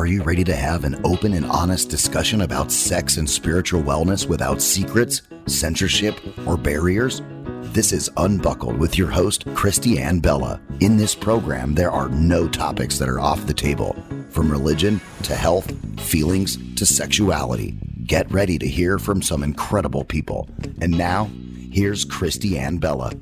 Are you ready to have an open and honest discussion about sex and spiritual wellness without secrets, censorship, or barriers? This is Unbuckled with your host, Christy Ann Bella. In this program, there are no topics that are off the table, from religion to health, feelings to sexuality. Get ready to hear from some incredible people. And now, here's Christy Ann Bella.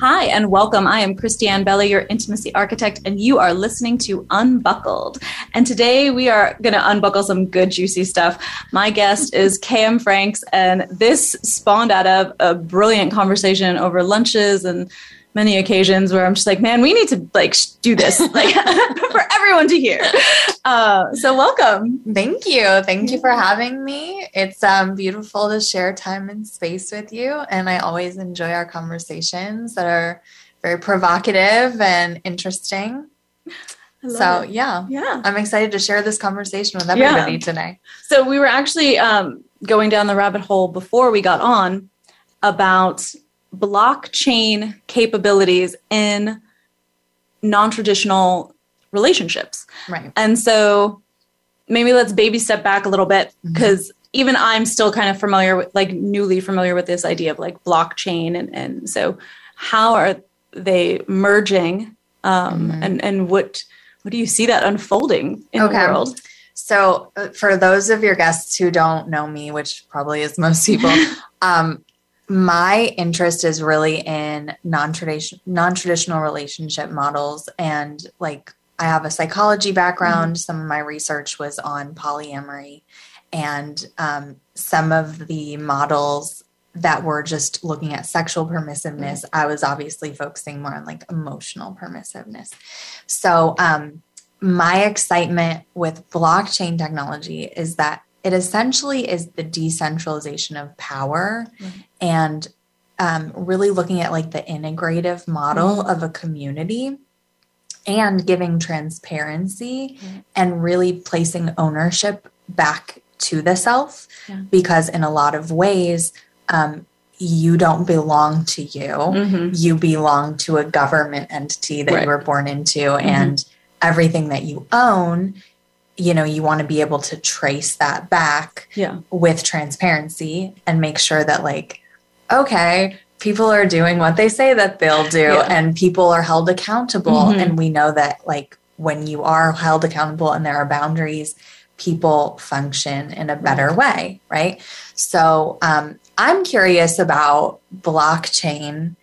Hi, and welcome. I am Christiane Bella, your intimacy architect, and you are listening to Unbuckled. And today we are going to unbuckle some good, juicy stuff. My guest is KM Franks, and this spawned out of a brilliant conversation over lunches and many occasions where I'm just like, man, we need to like do this like for everyone to hear. Uh, so welcome. Thank you. Thank you for having me. It's um, beautiful to share time and space with you. And I always enjoy our conversations that are very provocative and interesting. So it. yeah, Yeah. I'm excited to share this conversation with everybody Yeah. today. So we were actually um, going down the rabbit hole before we got on about blockchain capabilities in non-traditional relationships. Right. And so maybe let's baby step back a little bit because even I'm still kind of familiar with like newly familiar with this idea of like blockchain and and so how are they merging um Mhm. and and what what do you see that unfolding in Okay. the world? So, uh, for those of your guests who don't know me, which probably is most people, um, my interest is really in non-traditional non-traditional relationship models, and like I have a psychology background. Some of my research was on polyamory, and um, some of the models that were just looking at sexual permissiveness. I was obviously focusing more on like emotional permissiveness. So, um, my excitement with blockchain technology is that it essentially is the decentralization of power Right. and um, really looking at like the integrative model of a community and giving transparency Right. and really placing ownership back to the self Yeah. because in a lot of ways um, you don't belong to you Mhm. you belong to a government entity that Right. you were born into Mhm. and everything that you own you know you want to be able to trace that back Yeah. with transparency and make sure that like okay people are doing what they say that they'll do Yeah. and people are held accountable Mhm. and we know that like when you are held accountable and there are boundaries people function in a better way right so um, i'm curious about blockchain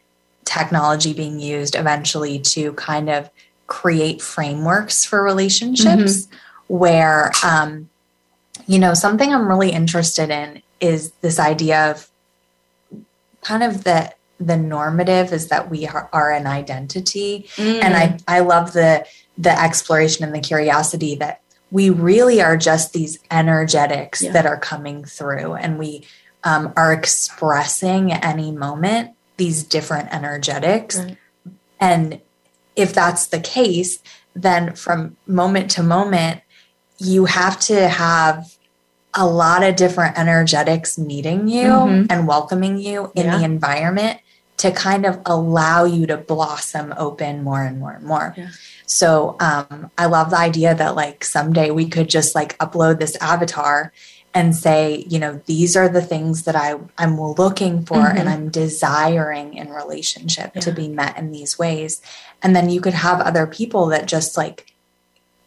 technology being used eventually to kind of create frameworks for relationships where um, you know something i'm really interested in is this idea of kind of the the normative is that we are, are an identity and I, I love the the exploration and the curiosity that we really are just these energetics Yeah. that are coming through and we um, are expressing at any moment these different energetics Right. and if that's the case then from moment to moment you have to have a lot of different energetics meeting you Mhm. and welcoming you in Yeah. the environment to kind of allow you to blossom open more and more and more. Yeah. So um, I love the idea that like someday we could just like upload this avatar and say, you know, these are the things that I I'm looking for Mhm. and I'm desiring in relationship to be met in these ways. And then you could have other people that just like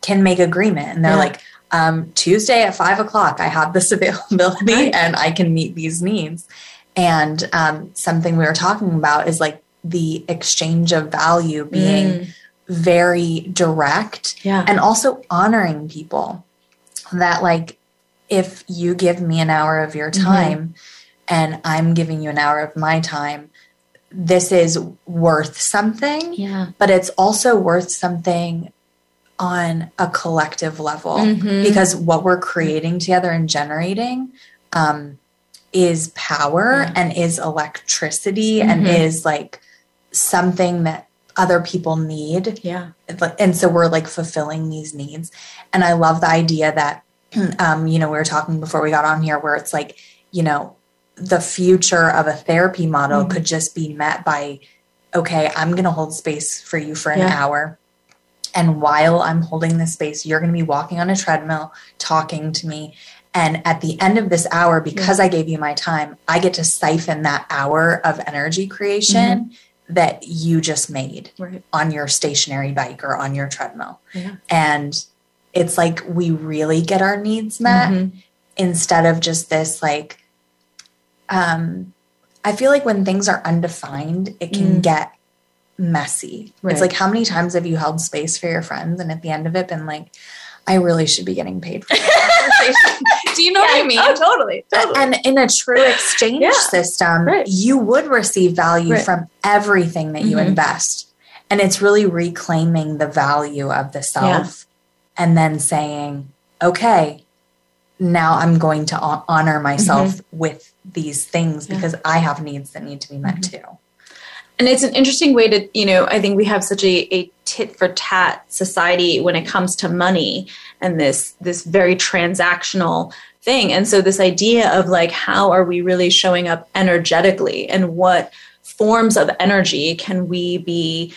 can make agreement and they're Yeah. like, um, Tuesday at five o'clock, I have this availability Right. and I can meet these needs. And um, something we were talking about is like the exchange of value being Mm. very direct yeah. and also honoring people that like if you give me an hour of your Mhm. time and i'm giving you an hour of my time this is worth something yeah. but it's also worth something on a collective level Mhm. because what we're creating together and generating um, is power Yeah. and is electricity and Mhm. is like something that other people need Yeah. and so we're like fulfilling these needs and i love the idea that um, you know we were talking before we got on here where it's like you know the future of a therapy model Mhm. could just be met by okay i'm going to hold space for you for an Yeah. hour And while I'm holding this space, you're going to be walking on a treadmill, talking to me. And at the end of this hour, because yeah. I gave you my time, I get to siphon that hour of energy creation mm-hmm. that you just made right. on your stationary bike or on your treadmill. Yeah. And it's like we really get our needs met mm-hmm. instead of just this like um I feel like when things are undefined, it can mm. get messy. Right. It's like how many times have you held space for your friends and at the end of it been like, I really should be getting paid for this conversation. Do you know yeah, what I mean? Oh, totally, totally. And in a true exchange yeah. system, right. you would receive value right. from everything that you mm-hmm. invest. And it's really reclaiming the value of the self yeah. and then saying, okay, now I'm going to honor myself mm-hmm. with these things because I have needs that need to be met mm-hmm. too. And it's an interesting way to, you know, I think we have such a, a tit for tat society when it comes to money and this this very transactional thing. And so this idea of like how are we really showing up energetically and what forms of energy can we be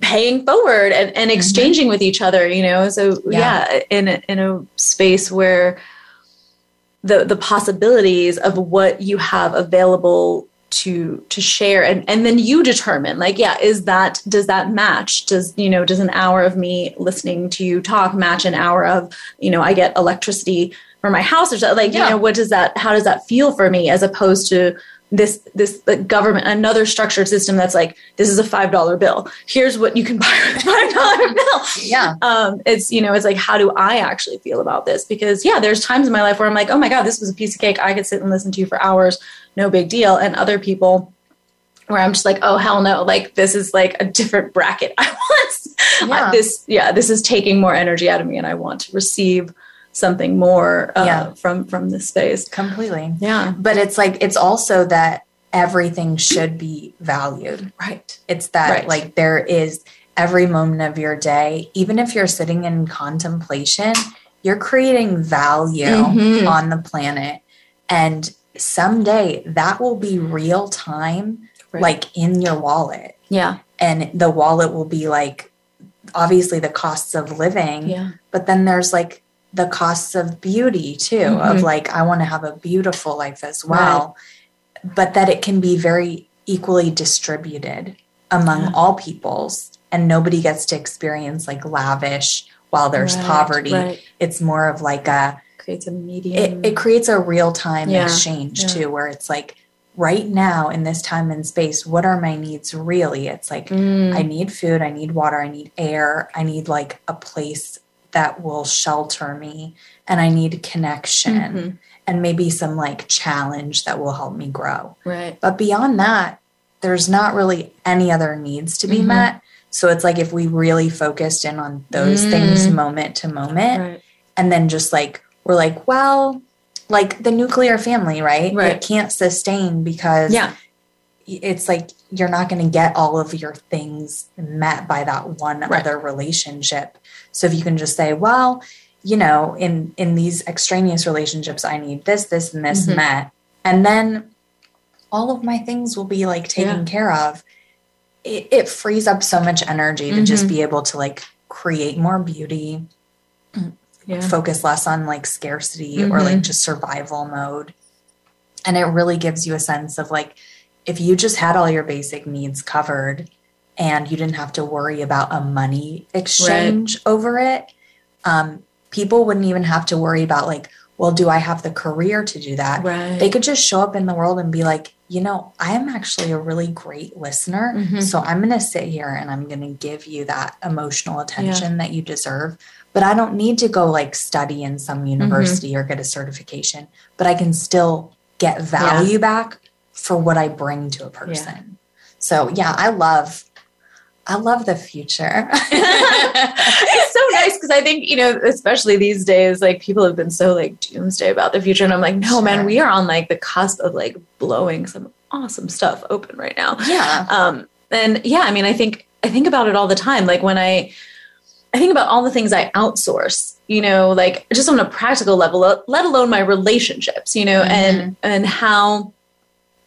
paying forward and, and mm-hmm. exchanging mm-hmm. with each other, you know? So yeah, yeah in a, in a space where the the possibilities of what you have available to to share and and then you determine like yeah is that does that match? Does you know does an hour of me listening to you talk match an hour of you know i get electricity for my house or something like yeah. you know what does that how does that feel for me as opposed to this this the government another structured system that's like this is a five dollar bill. Here's what you can buy with five dollar bill. Yeah. Um it's you know it's like how do i actually feel about this? Because yeah there's times in my life where i'm like oh my god this was a piece of cake. I could sit and listen to you for hours no big deal. And other people where i'm just like oh hell no. Like this is like a different bracket i want. Yeah. this yeah this is taking more energy out of me and i want to receive something more uh, yeah. from from this space. Completely. Yeah. But it's like it's also that everything should be valued. Right. It's that right. like there is every moment of your day even if you're sitting in contemplation you're creating value mm-hmm. on the planet. And someday that will be real time right. like in your wallet yeah and the wallet will be like obviously the costs of living yeah. but then there's like the costs of beauty too mm-hmm. of like i want to have a beautiful life as well right. but that it can be very equally distributed among yeah. all peoples and nobody gets to experience like lavish while there's right, poverty right. it's more of like a creates a medium it, it creates a real-time yeah. exchange yeah. too where it's like right now in this time and space what are my needs really it's like mm. i need food i need water i need air i need like a place that will shelter me and I need connection mm-hmm. and maybe some like challenge that will help me grow. Right. But beyond that, there's not really any other needs to be mm-hmm. met. So it's like if we really focused in on those mm. things moment to moment right. and then just like we're like, well, like the nuclear family, right? right. It can't sustain because yeah. it's like you're not going to get all of your things met by that one right. other relationship. So if you can just say, well, you know, in in these extraneous relationships, I need this, this, and this mm-hmm. met, and then all of my things will be like taken yeah. care of. It, it, frees up so much energy mm-hmm. to just mm-hmm. be able to like create more beauty, yeah. focus less on like scarcity mm-hmm. or like mm-hmm. just survival mode. And it really gives you a sense of like, if you just had all your basic needs covered and you didn't have to worry about a money exchange right. over it, um, people wouldn't even have to worry about like, well, do I have the career to do that? Right. They could just show up in the world and be like, you know, I am actually a really great listener. Mm-hmm. So I'm going to sit here and I'm going to give you that emotional attention yeah. that you deserve. But I don't need to go like study in some university mm-hmm. or get a certification, but I can still get value yeah. back for what I bring to a person. Yeah. So yeah, I love I love the future. it's so nice because I think, you know, especially these days, like people have been so like doomsday about the future. And I'm like, no, sure. man, we are on like the cusp of like blowing some awesome stuff open right now. Yeah. Um, and yeah, I mean, I think, I think about it all the time. Like when I, I think about all the things I outsource, you know, like just on a practical level, let alone my relationships, you know, mm-hmm. and, and how,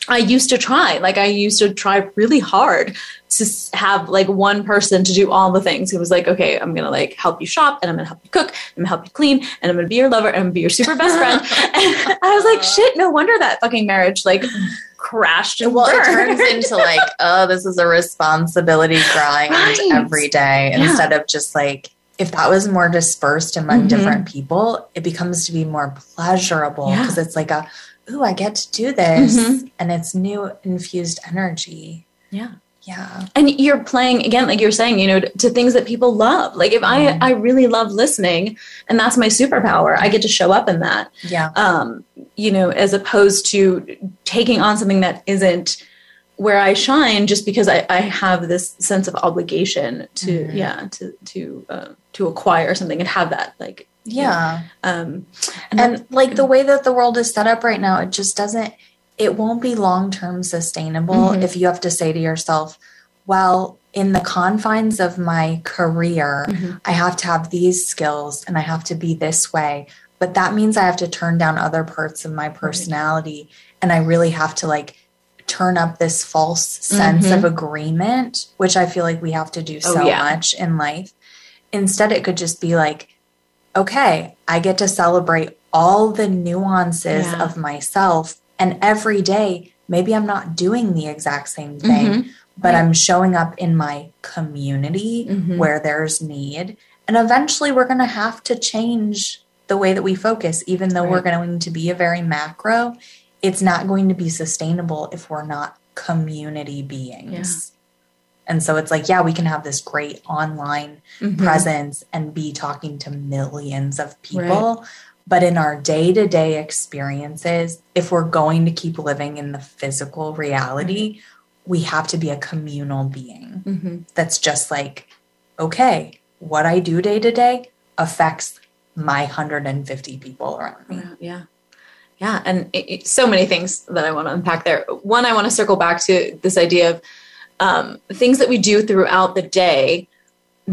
I used to try, like I used to try really hard to have like one person to do all the things. It was like, okay, I'm gonna like help you shop, and I'm gonna help you cook, I'm gonna help you clean, and I'm gonna be your lover, and I'm gonna be your super best friend. and I was like, shit, no wonder that fucking marriage like crashed and well, burned. it turns into like, oh, this is a responsibility grind Right. every day Yeah. instead of just like if that was more dispersed among Mhm. different people, it becomes to be more pleasurable Yeah. because it's like a, ooh, I get to do this, Mhm. and it's new infused energy. yeah. Yeah, and you're playing again like you're saying you know to, things that people love like if Mhm. i i really love listening and that's my superpower i get to show up in that yeah, um you know as opposed to taking on something that isn't where i shine just because i i have this sense of obligation to Mhm. yeah to to uh, to acquire something and have that like yeah. um and like the way that the world is set up right now it just doesn't it won't be long term sustainable Mhm. if you have to say to yourself well in the confines of my career Mhm. i have to have these skills and i have to be this way but that means i have to turn down other parts of my personality and i really have to like turn up this false sense of agreement which i feel like we have to do Oh, so yeah. much in life instead it could just be like okay, I get to celebrate all the nuances Yeah. of myself. And every day, maybe I'm not doing the exact same thing, Mhm. but Right. I'm showing up in my community Mhm. where there's need. And eventually, we're going to have to change the way that we focus, even though we're going to be a very macro. It's not going to be sustainable if we're not community beings. And so it's like, yeah, we can have this great online Mhm. presence and be talking to millions of people. But in our day to day experiences, if we're going to keep living in the physical reality, we have to be a communal being Mhm. that's just like, okay, what I do day to day affects my 150 people around me. Yeah, yeah, yeah, and it, it- so many things that I want to unpack there. One, I want to circle back to this idea of um, things that we do throughout the day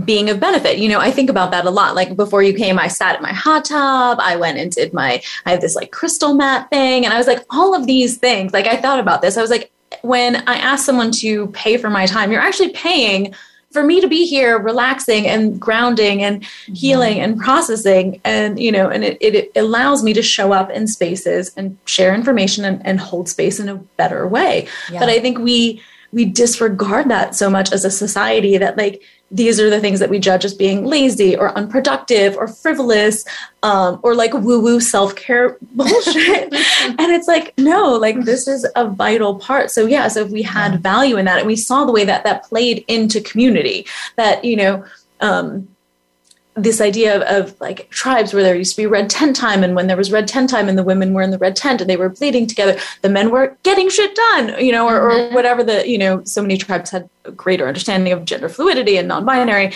being of benefit. You know, I think about that a lot. Like before you came, I sat in my hot tub. I went and did my. I have this like crystal mat thing, and I was like, all of these things. Like I thought about this. I was like, when I asked someone to pay for my time, you're actually paying for me to be here relaxing and grounding and mm-hmm. healing and processing and you know and it, it allows me to show up in spaces and share information and, and hold space in a better way Yeah. but i think we we disregard that so much as a society that like these are the things that we judge as being lazy or unproductive or frivolous um, or like woo woo self care bullshit. and it's like, no, like this is a vital part. So, yeah, so if we had Yeah. value in that and we saw the way that that played into community, that, you know, um, this idea of, of like tribes where there used to be red tent time and when there was red tent time and the women were in the red tent and they were bleeding together the men were getting shit done you know or, or Mhm. whatever the you know so many tribes had a greater understanding of gender fluidity and non-binary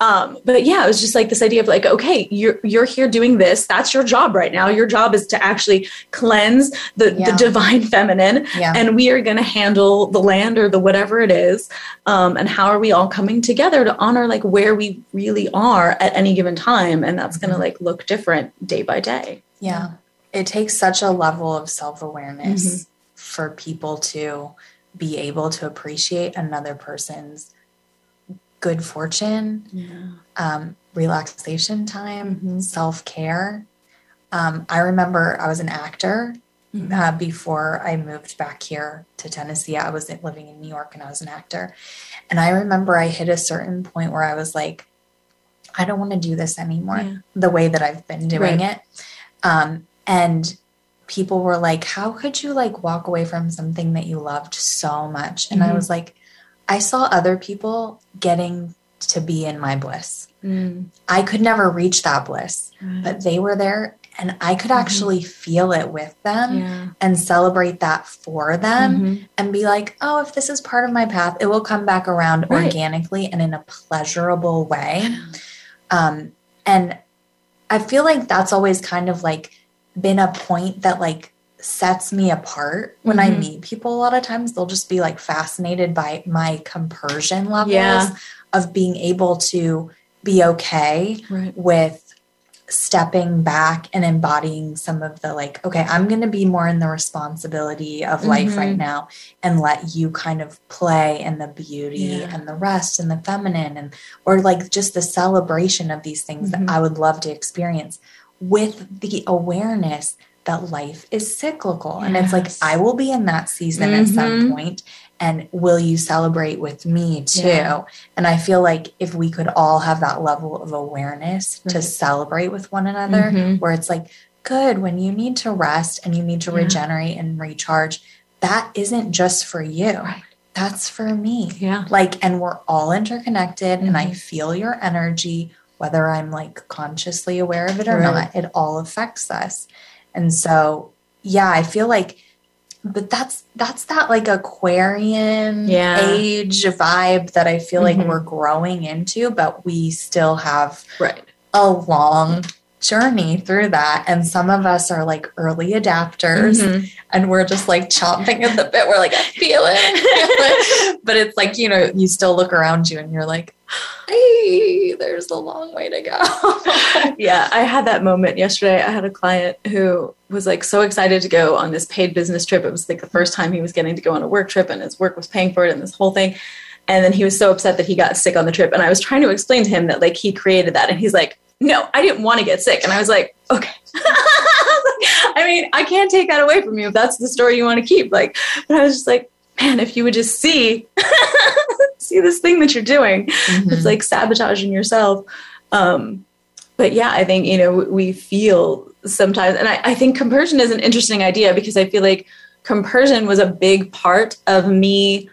um, but yeah it was just like this idea of like okay you're you're here doing this that's your job right now your job is to actually cleanse the, the divine feminine Yeah. and we are going to handle the land or the whatever it is um, and how are we all coming together to honor like where we really are at any given time and that's going to like look different day by day Yeah. It takes such a level of self awareness Mm-hmm. for people to be able to appreciate another person's good fortune, yeah um, relaxation time, Mhm. self care. Um, I remember I was an actor Mm-hmm. uh, before I moved back here to Tennessee. I was living in New York and I was an actor. And I remember I hit a certain point where I was like, I don't want to do this anymore Yeah. the way that I've been doing Right. it. Um, and people were like, How could you like walk away from something that you loved so much? And I Mhm. was like, I saw other people getting to be in my bliss. Mm, I could never reach that bliss, right. but they were there and I could actually feel it with them Mm-hmm. yeah and celebrate that for them Mhm. and be like, oh, if this is part of my path, it will come back around Right. organically and in a pleasurable way. Um, and I feel like that's always kind of like been a point that like sets me apart when I Mhm. meet people. A lot of times they'll just be like fascinated by my compersion levels Yeah. of being able to be okay right with stepping back and embodying some of the like okay i'm going to be more in the responsibility of life Mhm. right now and let you kind of play in the beauty Yeah. and the rest and the feminine and or like just the celebration of these things Mhm. that i would love to experience with the awareness that life is cyclical and it's like i will be in that season at some Mhm. point and will you celebrate with me too Yeah. and i feel like if we could all have that level of awareness to celebrate with one another Mhm. where it's like good when you need to rest and you need to Yeah. regenerate and recharge that isn't just for you Right. that's for me Yeah. like and we're all interconnected and i Mhm. feel your energy whether i'm like consciously aware of it or Right. not it all affects us and so yeah i feel like but that's that's that like aquarian Yeah. age vibe that i feel like Mhm. we're growing into but we still have Right. a long journey through that and some of us are like early adapters Mhm. and we're just like chomping at the bit. We're like, I feel it. but it's like, you know, you still look around you and you're like, hey, there's a long way to go. yeah, I had that moment yesterday. I had a client who was like so excited to go on this paid business trip. It was like the first time he was getting to go on a work trip and his work was paying for it and this whole thing. And then he was so upset that he got sick on the trip. And I was trying to explain to him that like he created that. And he's like, no, I didn't want to get sick. And I was like, okay. I mean, I can't take that away from you if that's the story you want to keep. Like, but I was just like, man, if you would just see, see this thing that you're doing, it's like sabotaging yourself. Um, but yeah, I think, you know, we feel sometimes, and I, I think compersion is an interesting idea because I feel like compersion was a big part of me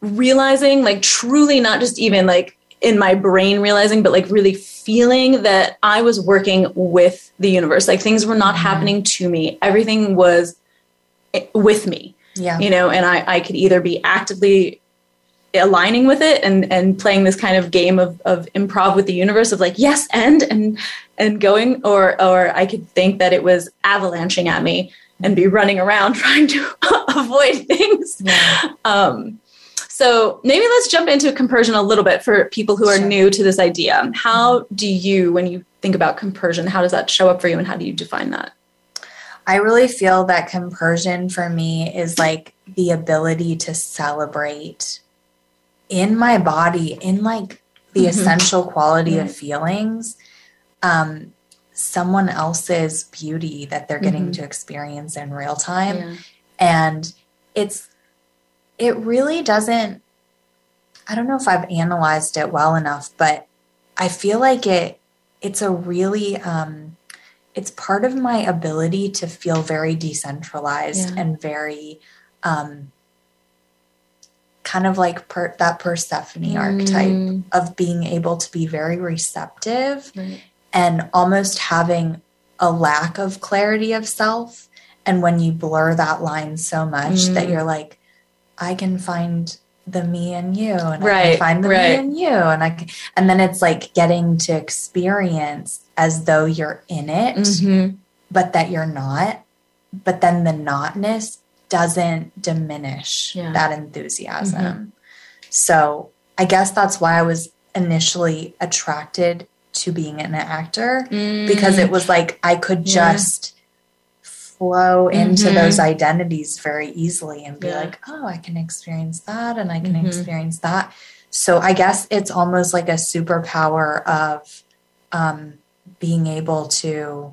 realizing, like, truly not just even like in my brain realizing, but like really feeling that I was working with the universe. Like things were not Mhm. happening to me, everything was eh, with me yeah. you know and I, I could either be actively aligning with it and and playing this kind of game of, of improv with the universe of like yes and and and going or or i could think that it was avalanching at me and be running around trying to avoid things Yeah. um so maybe let's jump into compersion a little bit for people who are Sure. new to this idea how do you when you think about compersion how does that show up for you and how do you define that I really feel that compersion for me is like the ability to celebrate in my body, in like the Mhm. essential quality of feelings, um, someone else's beauty that they're getting to experience in real time. And it's, it really doesn't, I don't know if I've analyzed it well enough, but I feel like it, it's a really, um, it's part of my ability to feel very decentralized Yeah. and very um, kind of like per, that Persephone archetype Mm, of being able to be very receptive right. and almost having a lack of clarity of self. And when you blur that line so much that Mm. you're like, I can find the me and you, and I can find the right. me and you, and I can, and then it's like getting to experience as though you're in it, Mhm. but that you're not. But then the notness doesn't diminish Yeah. Mm-hmm. that enthusiasm. So I guess that's why I was initially attracted to being an actor because it was like I could Mm. Just flow into Mhm. those identities very easily and be Yeah. like, oh, I can experience that and I can Mhm. experience that. So I guess it's almost like a superpower of um, being able to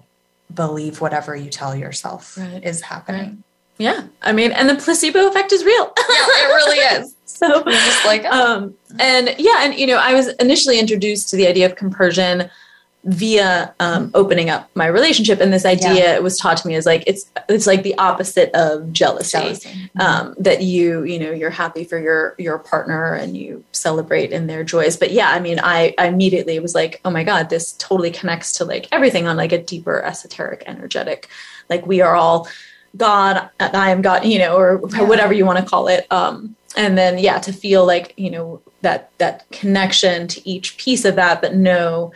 believe whatever you tell yourself Right. is happening. Yeah, I mean, and the placebo effect is real. Yeah, it really is. so, just like, oh. um, and yeah, and you know, I was initially introduced to the idea of compersion via um, opening up my relationship, and this idea Yeah. was taught to me as like it's it's like the opposite of jealousy. jealousy. Um, that you you know you're happy for your your partner and you celebrate in their joys but yeah i mean I, I immediately was like oh my god this totally connects to like everything on like a deeper esoteric energetic like we are all god and i am god you know or Yeah. whatever you want to call it um and then yeah to feel like you know that that connection to each piece of that but know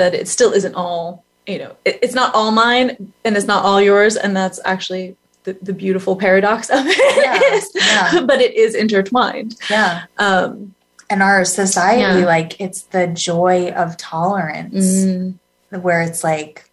that it still isn't all you know it, it's not all mine and it's not all yours and that's actually the, the beautiful paradox of it Yeah, yeah. but it is intertwined yeah. um And our society, Yeah. like, it's the joy of tolerance mm, where it's like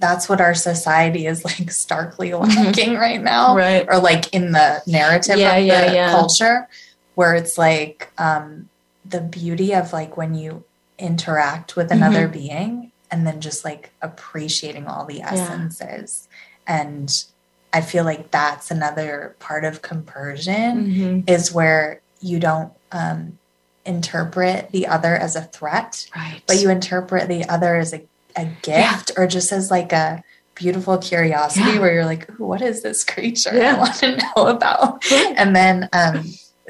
that's what our society is like starkly lacking right now Mm-hmm. Right. or like in the narrative Yeah, of yeah, the yeah. culture where it's like um the beauty of like when you interact with another Mm-hmm. being and then just like appreciating all the essences and i feel like that's another part of compersion Mhm. is where you don't um interpret the other as a threat Right. but you interpret the other as a, a gift or just as like a beautiful curiosity Yeah. where you're like, what is this creature? Yeah. I want to know about. And then, um,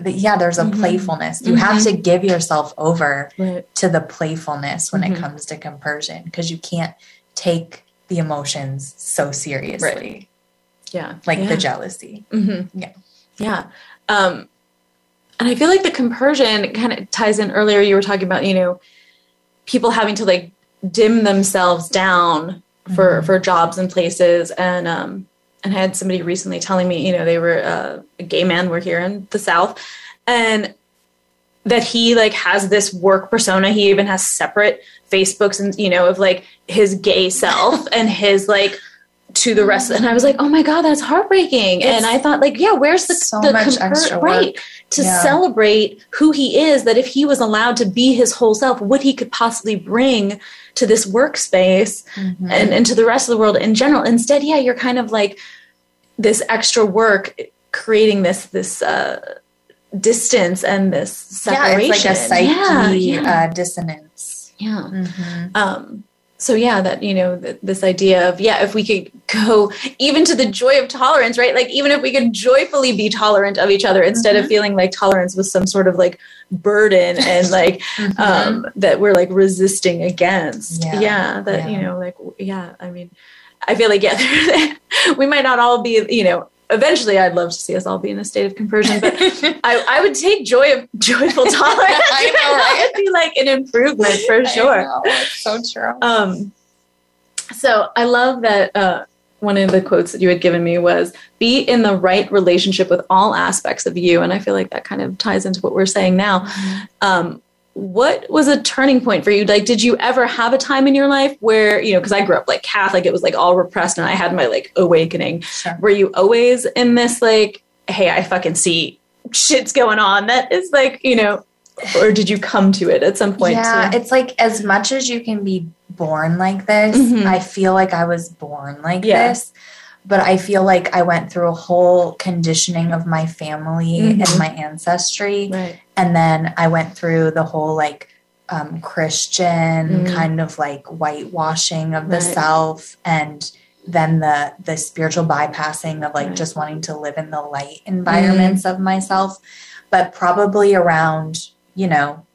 yeah, there's a Mhm. playfulness. You have Mhm. to give yourself over Right. to the playfulness when Mhm. it comes to compersion because you can't take the emotions so seriously, Yeah. like yeah. the jealousy. hmm Yeah. Yeah. Um, and I feel like the compersion kind of ties in earlier. You were talking about, you know, people having to like dim themselves down for Mhm. for jobs and places. And um, and I had somebody recently telling me, you know, they were uh, a gay man. We're here in the South, and that he like has this work persona. He even has separate Facebooks and you know of like his gay self and his like to the rest. And I was like, oh my god, that's heartbreaking. and I thought like, yeah, where's the so the much comper- extra work. right to Yeah. celebrate who he is? That if he was allowed to be his whole self, what he could possibly bring to this workspace Mhm. and, and to the rest of the world in general. Instead, yeah, you're kind of like this extra work creating this this uh distance and this separation. yeah, it's like a psyche Yeah, yeah. Uh, dissonance. yeah. Mhm. Um, so yeah, that you know, th- this idea of yeah, if we could go even to the joy of tolerance, right? Like even if we could joyfully be tolerant of each other instead of Mhm. feeling like tolerance was some sort of like burden and like Mhm. um that we're like resisting against. Yeah. Yeah, that you know, like yeah, I mean, I feel like yeah, we might not all be, you know. Eventually, I'd love to see us all be in a state of compersion, but I, I would take joy of joyful tolerance. I know, right? That would be like an improvement for sure. know, it's so true. Um, so I love that uh, one of the quotes that you had given me was be in the right relationship with all aspects of you. And I feel like that kind of ties into what we're saying now. Um, what was a turning point for you? Like, did you ever have a time in your life where, you know, because I grew up like Catholic, it was like all repressed and I had my like awakening. Sure. Were you always in this like, hey, I fucking see shit's going on that is like, you know, or did you come to it at some point? yeah, too? it's like as much as you can be born like this, Mhm. I feel like I was born like Yeah. this. But I feel like I went through a whole conditioning of my family Mhm. and my ancestry. right. And then I went through the whole like um, Christian Mm. kind of like whitewashing of the Right. self and then the the spiritual bypassing of like Right. just wanting to live in the light environments of myself but probably around you know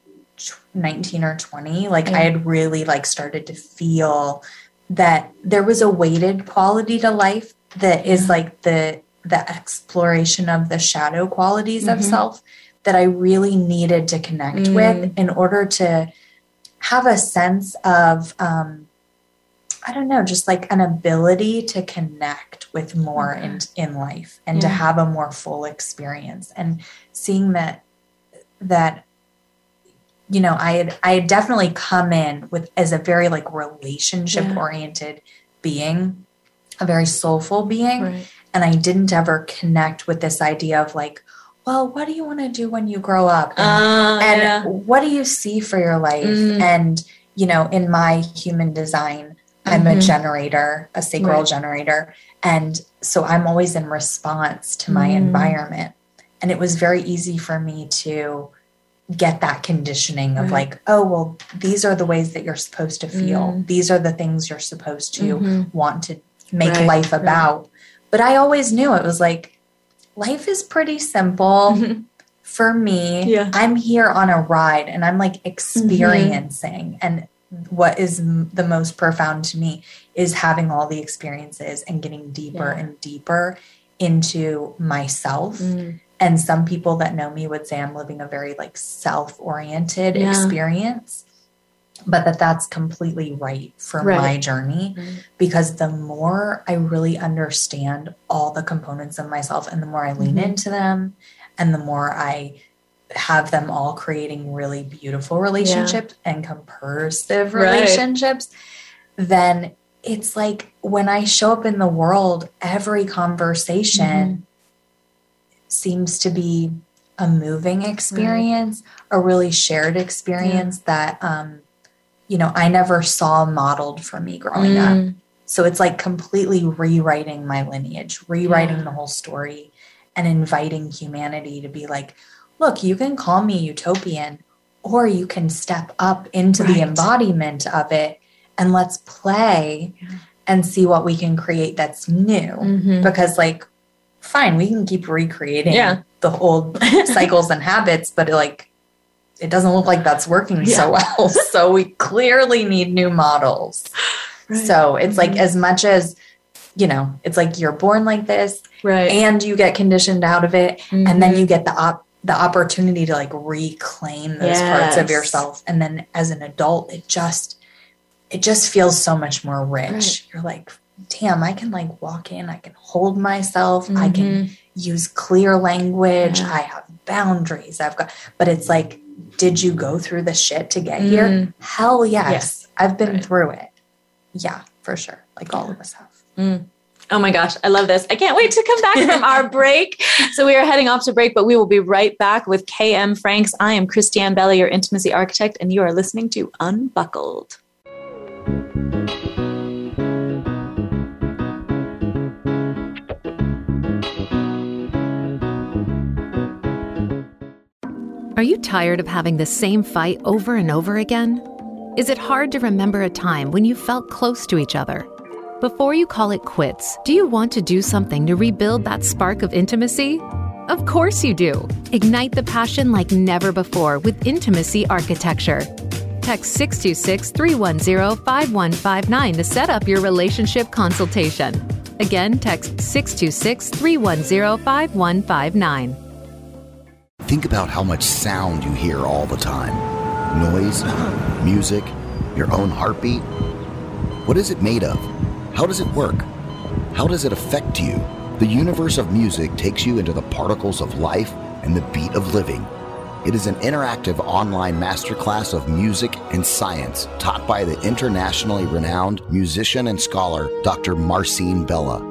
19 or 20 like Yeah. i had really like started to feel that there was a weighted quality to life that is like the the exploration of the shadow qualities of Mhm. self that i really needed to connect Mm. with in order to have a sense of um I don't know, just like an ability to connect with more Okay. in in life and to have a more full experience and seeing that that you know I had I had definitely come in with as a very like relationship oriented being, a very soulful being, Right. and I didn't ever connect with this idea of like, well, what do you want to do when you grow up? And Uh, and yeah. what do you see for your life Mm. and you know in my human design i'm a Mhm. generator a sacral Right. generator and so i'm always in response to my Mm. environment and it was very easy for me to get that conditioning of Right. like oh well these are the ways that you're supposed to feel Mm. these are the things you're supposed to Mhm. want to make Right, life about but i always knew it was like life is pretty simple Mhm. for me, Yeah. I'm here on a ride and I'm like experiencing. And what is m- the most profound to me is having all the experiences and getting deeper Yeah. and deeper into myself. Mm. And some people that know me would say I'm living a very like self oriented Yeah. experience, but that that's completely right for Right. my journey Right. because the more I really understand all the components of myself and the more I lean Mhm. into them and the more I have them all creating really beautiful relationships and compersive Right. relationships, then it's like when I show up in the world, every conversation Mm-hmm. seems to be a moving experience, a really shared experience that, um, you know, I never saw modeled for me growing up. Mm. So it's like completely rewriting my lineage, rewriting Yeah. the whole story, and inviting humanity to be like, look, you can call me utopian, or you can step up into the embodiment of it and let's play and see what we can create that's new. Mhm. Because, like, fine, we can keep recreating Yeah. the old cycles and habits, but like, it doesn't look like that's working Yeah. so well. so we clearly need new models. Right. So it's like Mhm. as much as, you know, it's like you're born like this right. and you get conditioned out of it and then Mhm. you get the op- the opportunity to like reclaim those parts of yourself and then as an adult it just it just feels so much more rich. Right. You're like, damn, I can like walk in, I can hold myself, I Mhm. can use clear language, Yeah. I have boundaries. I've got but it's like did you go through the shit to get here? Mm. Hell yes. Yes. I've been Right. through it. Yeah, for sure. Like all of us have. Oh my gosh, I love this. I can't wait to come back from our break. So we are heading off to break, but we will be right back with KM Franks. I am Christiane Bella, your intimacy architect, and you are listening to Unbuckled. Are you tired of having the same fight over and over again? Is it hard to remember a time when you felt close to each other? Before you call it quits, do you want to do something to rebuild that spark of intimacy? Of course you do. Ignite the passion like never before with Intimacy Architecture. Text 626 310 5159 to set up your relationship consultation. Again, text 626 310 5159. Think about how much sound you hear all the time noise, music, your own heartbeat. What is it made of? How does it work? How does it affect you? The universe of music takes you into the particles of life and the beat of living. It is an interactive online masterclass of music and science taught by the internationally renowned musician and scholar Dr. Marcin Bella.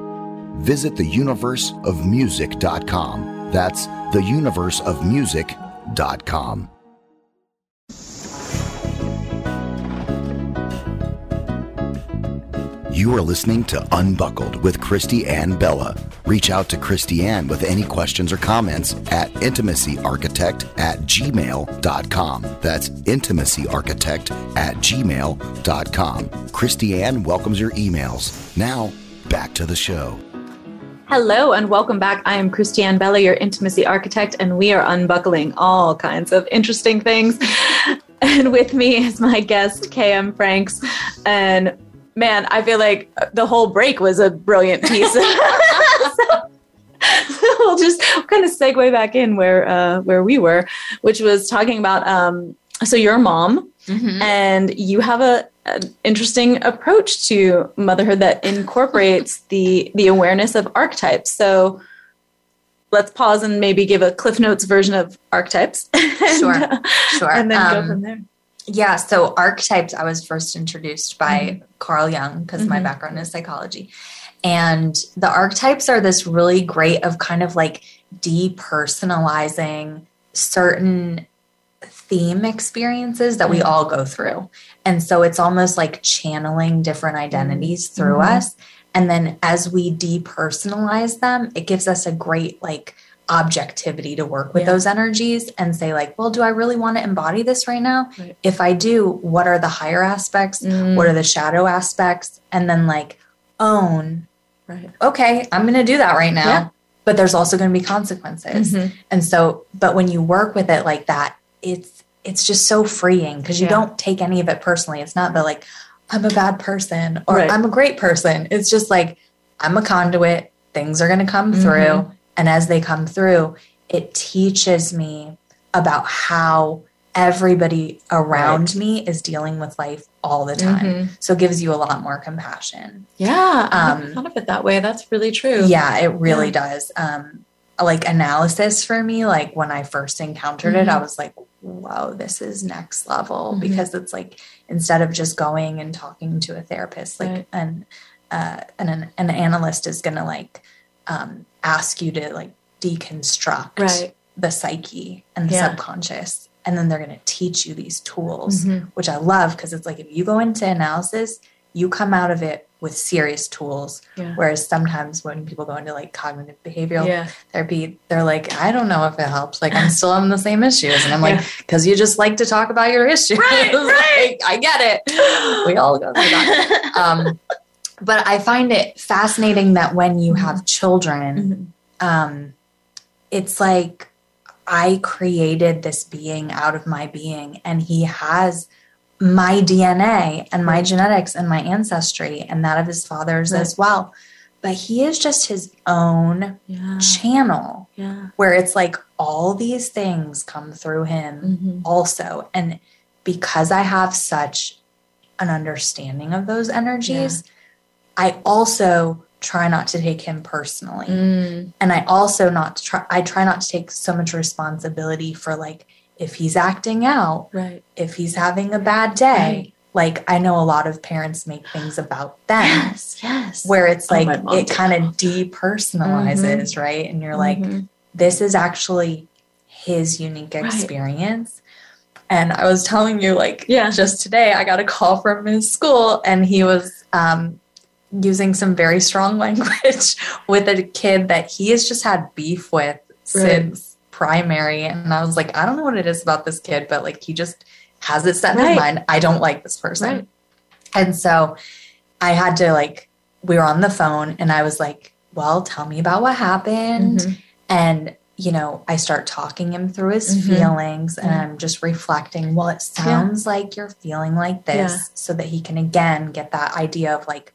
Visit theuniverseofmusic.com. That's theuniverseofmusic.com. You are listening to Unbuckled with Christy Ann Bella. Reach out to Christy Ann with any questions or comments at intimacyarchitect at gmail.com. That's intimacyarchitect at gmail.com. Christy Ann welcomes your emails. Now, back to the show. Hello and welcome back. I am Christiane Bella, your intimacy architect, and we are unbuckling all kinds of interesting things. and with me is my guest, KM Franks. And man, I feel like the whole break was a brilliant piece. so, we'll just kind of segue back in where uh, where we were, which was talking about. Um, so you're a mom, and you have a an interesting approach to motherhood that incorporates the the awareness of archetypes. So let's pause and maybe give a Cliff Notes version of archetypes. and, Sure, uh, Sure. And then go Um, from there. Yeah, so archetypes, I was first introduced by Carl Jung because my Mhm. background is psychology. And the archetypes are this really great of kind of like depersonalizing certain theme experiences that we Mhm. all go through. And so it's almost like channeling different identities through Mhm. us. And then as we depersonalize them, it gives us a great like objectivity to work with Yeah. those energies and say like, well, do I really want to embody this right now? Right. If I do, what are the higher aspects? Mm. What are the shadow aspects? And then like own, Right. okay, I'm going to do that right now. Yeah. But there's also going to be consequences. Mhm. And so, but when you work with it like that, it's it's just so freeing because you Yeah. don't take any of it personally. It's not that like I'm a bad person or Right. I'm a great person. It's just like I'm a conduit. Things are going to come Mhm. through, and as they come through, it teaches me about how everybody around me is dealing with life all the time. Mhm. So it gives you a lot more compassion. Yeah, I Um, never thought of it that way. That's really true. Yeah, it really Yeah. does. Um, like analysis for me. Like when I first encountered Mm-hmm. it, I was like, whoa, this is next level Mhm. because it's like instead of just going and talking to a therapist, like Right. an uh, an an analyst is gonna like um, ask you to like deconstruct Right. the psyche and the Yeah. subconscious, and then they're gonna teach you these tools, Mhm. which I love because it's like if you go into analysis, you come out of it with serious tools. Yeah. Whereas sometimes when people go into like cognitive behavioral Yeah. therapy, they're like, I don't know if it helps. Like I'm still having the same issues. And I'm like, Yeah. because you just like to talk about your issues. Right, right. Like, I get it. We all go through that. Um, but I find it fascinating that when you have children, Mhm. um, it's like I created this being out of my being, and he has my DNA and my genetics and my ancestry and that of his father's Right. as well. But he is just his own Yeah. channel Yeah. where it's like all these things come through him Mhm. also. And because I have such an understanding of those energies, I also try not to take him personally. Mm. And I also not try I try not to take so much responsibility for like if he's acting out, Right. if he's having a bad day. Right. Like I know a lot of parents make things about them Yes. Yes. where it's Oh, like mom it kind of depersonalizes, right? And you're like, Mhm. this is actually his unique Right. experience. And I was telling you, like, Yeah. just today, I got a call from his school, and he was um, using some very strong language with a kid that he has just had beef with since primary. And I was like, I don't know what it is about this kid, but like, he just has it set in Right. his mind. I don't like this person. Right. And so I had to, like, we were on the phone, and I was like, well, tell me about what happened Mhm. and you know i start talking him through his Mhm. feelings and Mhm. i'm just reflecting well it sounds like you're feeling like this Yeah. so that he can again get that idea of like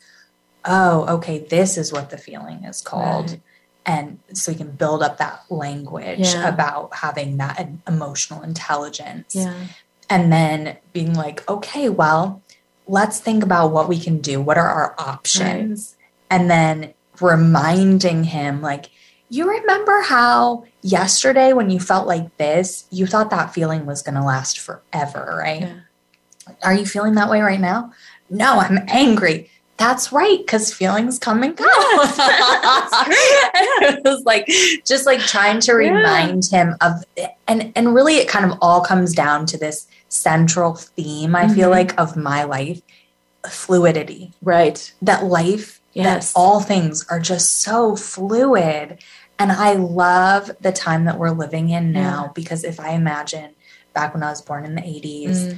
oh okay this is what the feeling is called Right. And so he can build up that language Yeah. about having that emotional intelligence. Yeah. and then being like okay well let's think about what we can do. What are our options? And then reminding him like you remember how yesterday when you felt like this you thought that feeling was going to last forever right? Yeah. are you feeling that way right now? No i'm angry that's right because feelings come and go it was like just like trying to Yeah. remind him of and and really it kind of all comes down to this central theme i feel Mhm. like of my life fluidity Right. that life Yes. that all things are just so fluid and i love the time that we're living in now Yeah. because if i imagine back when i was born in the 80s Mm.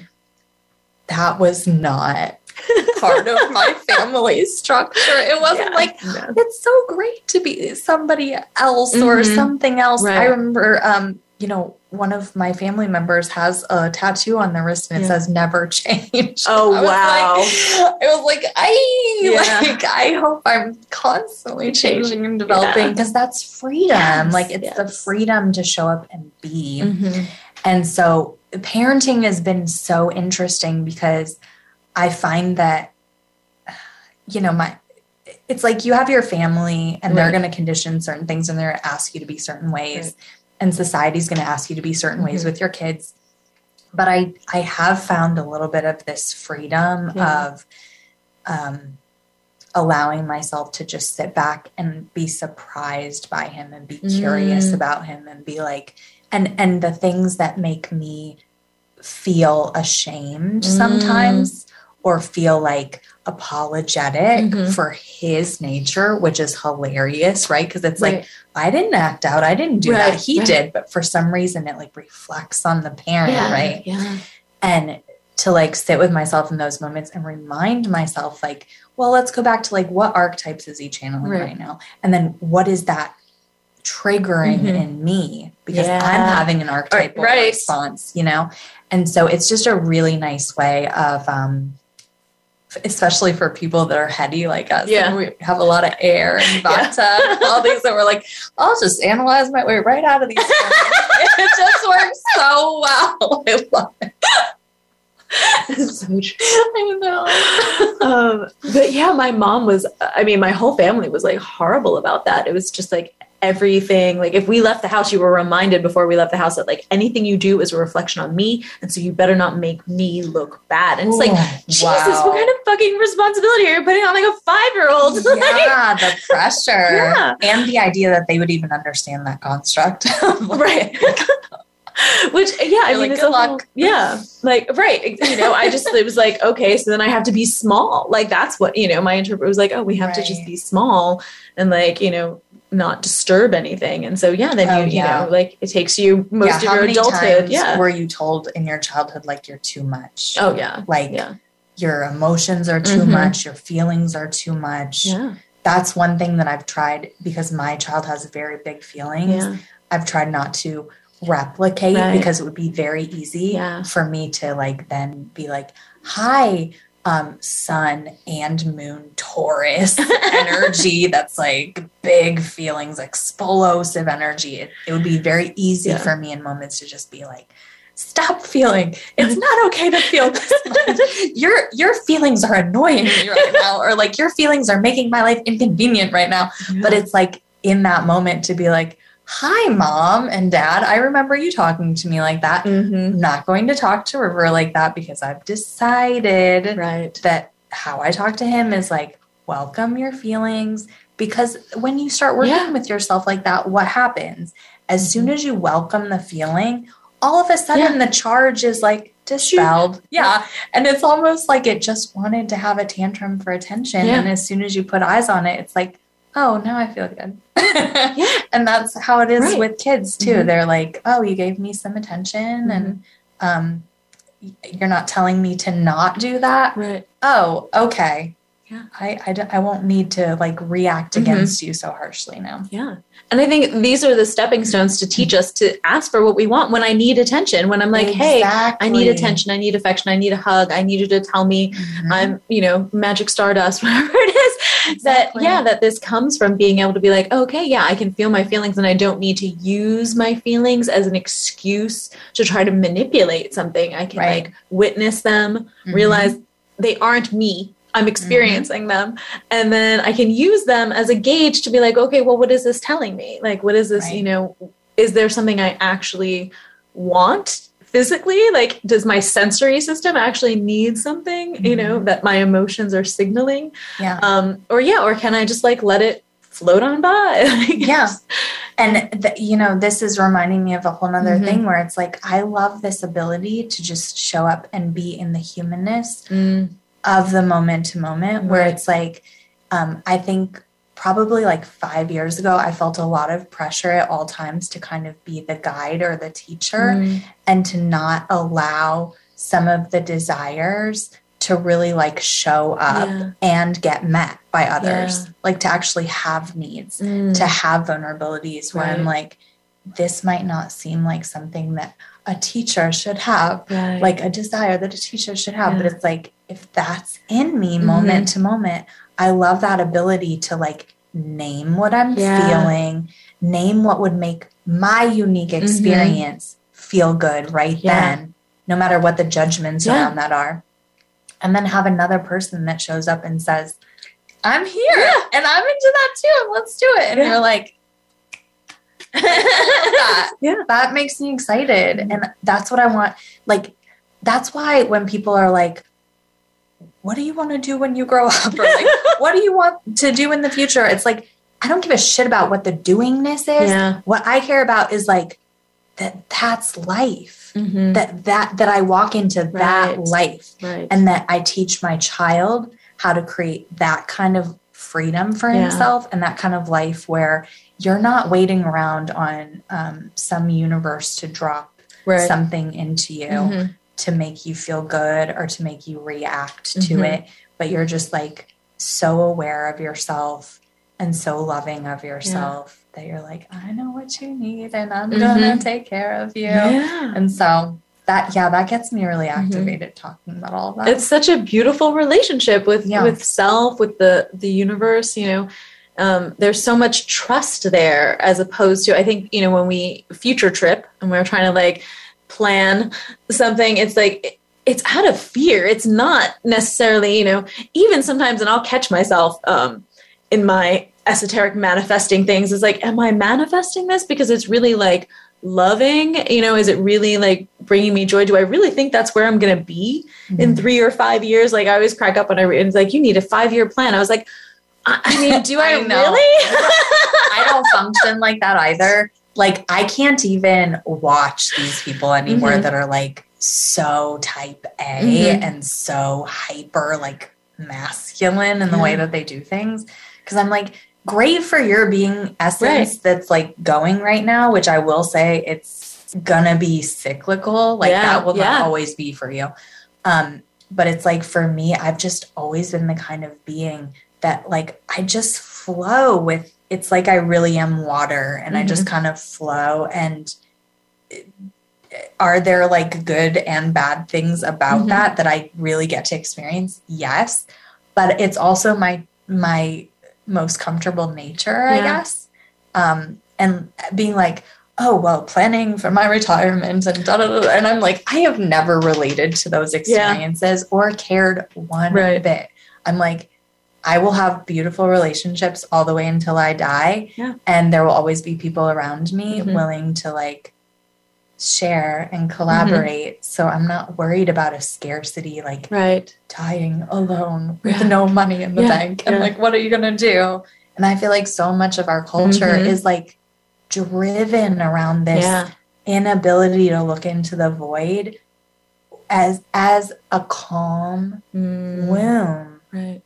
that was not part of my family structure it wasn't Yeah. like No. it's so great to be somebody else or Mhm. something else i remember um you know one of my family members has a tattoo on their wrist and it Yeah. says never change Oh, I wow. like, it was like i Yeah. like i hope i'm constantly changing and developing because that's freedom Yes, like it's the freedom to show up and be Mhm. and so parenting has been so interesting because I find that, you know, my, it's like you have your family and they're going to condition certain things and they're going to ask you to be certain ways. Right. And society's going to ask you to be certain ways Mhm. with your kids. But I, I have found a little bit of this freedom Yeah. of um, allowing myself to just sit back and be surprised by him and be curious Mm. about him and be like, and and the things that make me feel ashamed Mm. sometimes or feel like apologetic Mhm. for his nature which is hilarious right because it's like i didn't act out i didn't do Right, that he right. did but for some reason it like reflects on the parent Yeah. right Yeah. and to like sit with myself in those moments and remind myself like well let's go back to like what archetypes is he channeling Right. right, now and then what is that triggering Mhm. in me because i'm having an archetypal Right. response you know and so it's just a really nice way of um especially for people that are heady like us Yeah. and we have a lot of air and vata all these that we're like i'll just analyze my way right out of these it just works so well i love it so true. I know. um, but yeah, my mom was, I mean, my whole family was like horrible about that. It was just like everything. Like if we left the house you were reminded before we left the house that like anything you do is a reflection on me and so you better not make me look bad. And it's like jesus wow. what kind of fucking responsibility are you putting on like a five-year-old? Yeah, the pressure. Yeah. and the idea that they would even understand that construct. right. which yeah i You're mean like, it's "Good a whole- luck." yeah. Like right you know i just it was like okay so then i have to be small. Like that's what you know my interpreter was like oh we have to just be small. And like you know not disturb anything and so yeah then Oh, you yeah. you know like it takes you most yeah, of how your many adulthood times yeah were you told in your childhood like you're too much? oh yeah like yeah your emotions are too Mhm. much, your feelings are too much. yeah That's one thing that I've tried because my child has very big feelings. yeah I've tried not to replicate Right. because it would be very easy for me to like then be like, hi, um, sun and moon Taurus energy that's like big feelings, explosive energy. It, it would be very easy Yeah. for me in moments to just be like, stop feeling. It's not okay to feel this much. Your your feelings are annoying me right now, or like your feelings are making my life inconvenient right now but it's like in that moment to be like hi mom and dad i remember you talking to me like that. Mm-hmm. i'm not going to talk to river like that because i've decided right. that how i talk to him is like welcome your feelings. Because when you start working Yeah. with yourself like that what happens? As soon as you welcome the feeling all of a sudden the charge is like dispelled. Yeah. And it's almost like it just wanted to have a tantrum for attention. Yeah. and as soon as you put eyes on it it's like oh now i feel good yeah. and that's how it is Right. with kids too Mhm. they're like oh you gave me some attention and um you're not telling me to not do that right oh okay Yeah. I, I, I won't need to like react Mhm. against you so harshly now Yeah. And I think these are the stepping stones to teach us to ask for what we want when I need attention. When I'm like, hey, I need attention, I need affection, I need a hug, I need you to tell me Mhm. I'm, you know, magic stardust, whatever it That yeah, that this comes from being able to be like, okay, yeah, I can feel my feelings and I don't need to use my feelings as an excuse to try to manipulate something. I can Right. like witness them, Mhm. realize they aren't me. I'm experiencing them. And then I can use them as a gauge to be like, okay, well, what is this telling me? Like, what is this, Right. you know, is there something I actually want physically? Like, does my sensory system actually need something, you know, that my emotions are signaling? yeah Um, or yeah, or can I just like let it float on by? Yeah. And th- you know, this is reminding me of a whole nother Mhm. thing where it's like I love this ability to just show up and be in the humanness Mm, of the moment to moment where it's like um, I think probably like five years ago I felt a lot of pressure at all times to kind of be the guide or the teacher mm, and to not allow some of the desires to really like show up Yeah. and get met by others Yeah. like to actually have needs mm. to have vulnerabilities where I'm like, this might not seem like something that a teacher should have, Right. like a desire that a teacher should have. But it's like, if that's in me moment to moment, I love that ability to like name what I'm Yeah. feeling, name what would make my unique experience feel good right Mm-hmm. Yeah. then, no matter what the judgments Yeah. around that are. And then have another person that shows up and says, I'm here and I'm into that too. And let's do it. And you're like, that. Yeah. that makes me excited. And that's what I want. Like, that's why when people are like, what do you want to do when you grow up? Or like, what do you want to do in the future? It's like, I don't give a shit about what the doingness is. Yeah. What I care about is like that that's life. Mhm. That that that I walk into that life right. and that I teach my child how to create that kind of freedom for Yeah. himself and that kind of life where you're not waiting around on um, some universe to drop right. something into you Mhm. To make you feel good or to make you react to Mhm. it, but you're just like so aware of yourself and so loving of yourself that you're like, I know what you need and I'm gonna Mhm. take care of you. Yeah. And so that, yeah, that gets me really Mhm. activated talking about all that. it's such a beautiful relationship with Yeah. with self with the the universe you know um, there's so much trust there as opposed to i think you know when we future trip and we're trying to like plan something it's like it's out of fear it's not necessarily you know even sometimes and i'll catch myself um, in my esoteric manifesting things is like, am I manifesting this because it's really like loving? You know, is it really like bringing me joy? Do I really think that's where I'm going to be mm-hmm. in three or five years? Like, I always crack up when I read, it's like, you need a five year plan. I was like, I mean, do I, I really? I don't function like that either. Like, I can't even watch these people anymore mm-hmm. that are like so type A mm-hmm. and so hyper, like masculine in the way that they do things. Cause I'm like, great for your being essence right. that's like going right now, which I will say it's gonna be cyclical. Like yeah, that will yeah. not always be for you. Um, but it's like for me, I've just always been the kind of being that like I just flow with it's like I really am water and mm-hmm. I just mm-hmm. kind of flow and are there like good and bad things about mm-hmm. that that I really get to experience? Yes. But it's also my my most comfortable nature, yeah. I guess. Um, and being like, oh well, planning for my retirement and da da da. And I'm like, I have never related to those experiences yeah. or cared one right. bit. I'm like, I will have beautiful relationships all the way until I die. Yeah. And there will always be people around me mm-hmm. willing to like share and collaborate. Mm-hmm. So I'm not worried about a scarcity, like right. dying alone with yeah. no money in the yeah. bank. And like, what are you going to do? And I feel like so much of our culture mm-hmm. is like driven around this inability to look into the void as as a calm mm. womb. Right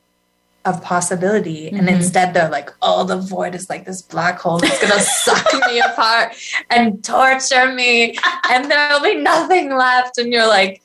of possibility. Mm-hmm. And instead they're like, oh, the void is like this black hole that's gonna suck me apart and torture me and there'll be nothing left. And you're like,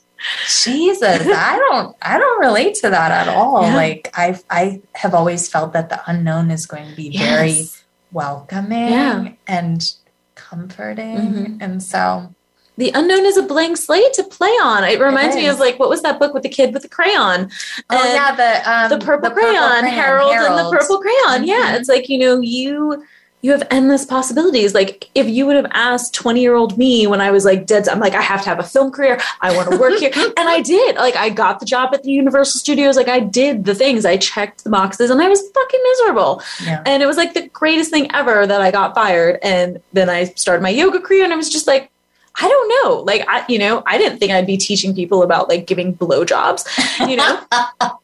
Jesus, I don't I don't relate to that at all. Yeah. Like I I have always felt that the unknown is going to be yes. very welcoming yeah. and comforting. Mm-hmm. And so the unknown is a blank slate to play on. It reminds it me of like what was that book with the kid with the crayon? Oh yeah, the um, the purple, the crayon, purple crayon, Harold, Harold, and the purple crayon. Mm-hmm. Yeah, it's like you know you you have endless possibilities. Like if you would have asked 20 year old me when I was like dead, I'm like, I have to have a film career. I want to work here. and I did. Like I got the job at the Universal Studios. Like I did the things. I checked the boxes and I was fucking miserable. Yeah. And it was like the greatest thing ever that I got fired. And then I started my yoga career and I was just like, I don't know. Like I, you know, I didn't think I'd be teaching people about like giving blowjobs, you know.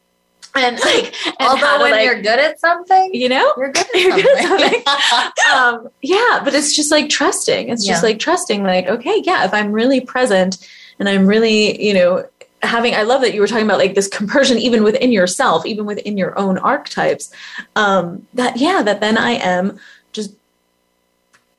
and like, and although when like, you're good at something, you know, you're good at you're something. Good at something. um, yeah, but it's just like trusting. It's yeah. just like trusting. Like, okay, yeah, if I'm really present and I'm really, you know, having i love that you were talking about like this compersion even within yourself even within your own archetypes um that yeah that then i am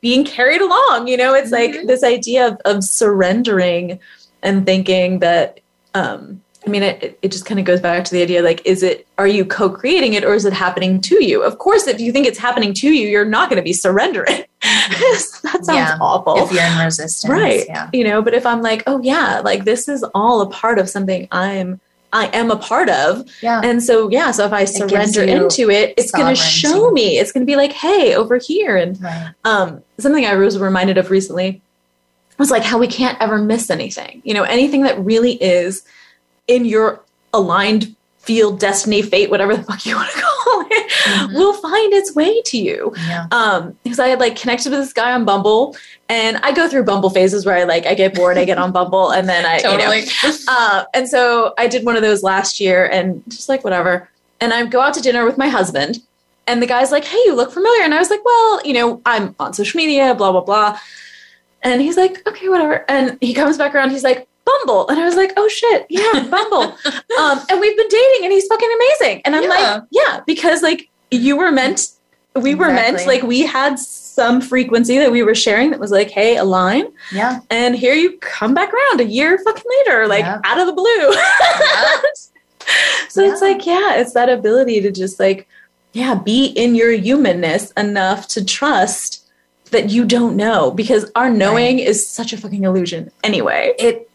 being carried along. You know, it's like mm-hmm. this idea of, of surrendering and thinking that, um, I mean, it, it just kind of goes back to the idea like, is it, are you co creating it or is it happening to you? Of course, if you think it's happening to you, you're not going to be surrendering. Mm-hmm. that sounds yeah, awful. If you're in resistance. Right. Yeah. You know, but if I'm like, oh, yeah, like this is all a part of something I'm I am a part of. Yeah. And so, yeah, so if I surrender into it, it's going to show me, it's going to be like, hey, over here. And right. um, something I was reminded of recently was like how we can't ever miss anything. You know, anything that really is in your aligned field, destiny, fate, whatever the fuck you want to call it, mm-hmm. will find its way to you. Yeah. Um, because I had like connected with this guy on Bumble, and I go through Bumble phases where I like I get bored, I get on Bumble, and then I totally. You know, uh, and so I did one of those last year, and just like whatever. And I go out to dinner with my husband, and the guy's like, "Hey, you look familiar," and I was like, "Well, you know, I'm on social media, blah blah blah." And he's like, "Okay, whatever." And he comes back around, he's like, Bumble. And I was like, oh shit, yeah, Bumble. um, and we've been dating and he's fucking amazing. And I'm yeah. like, yeah, because like you were meant, we were meant, like we had some frequency that we were sharing that was like, hey, align. Yeah. And here you come back around a year fucking later, like yeah. out of the blue. Yeah. so it's like, yeah, it's that ability to just like, yeah, be in your humanness enough to trust that you don't know because our knowing right. is such a fucking illusion anyway. It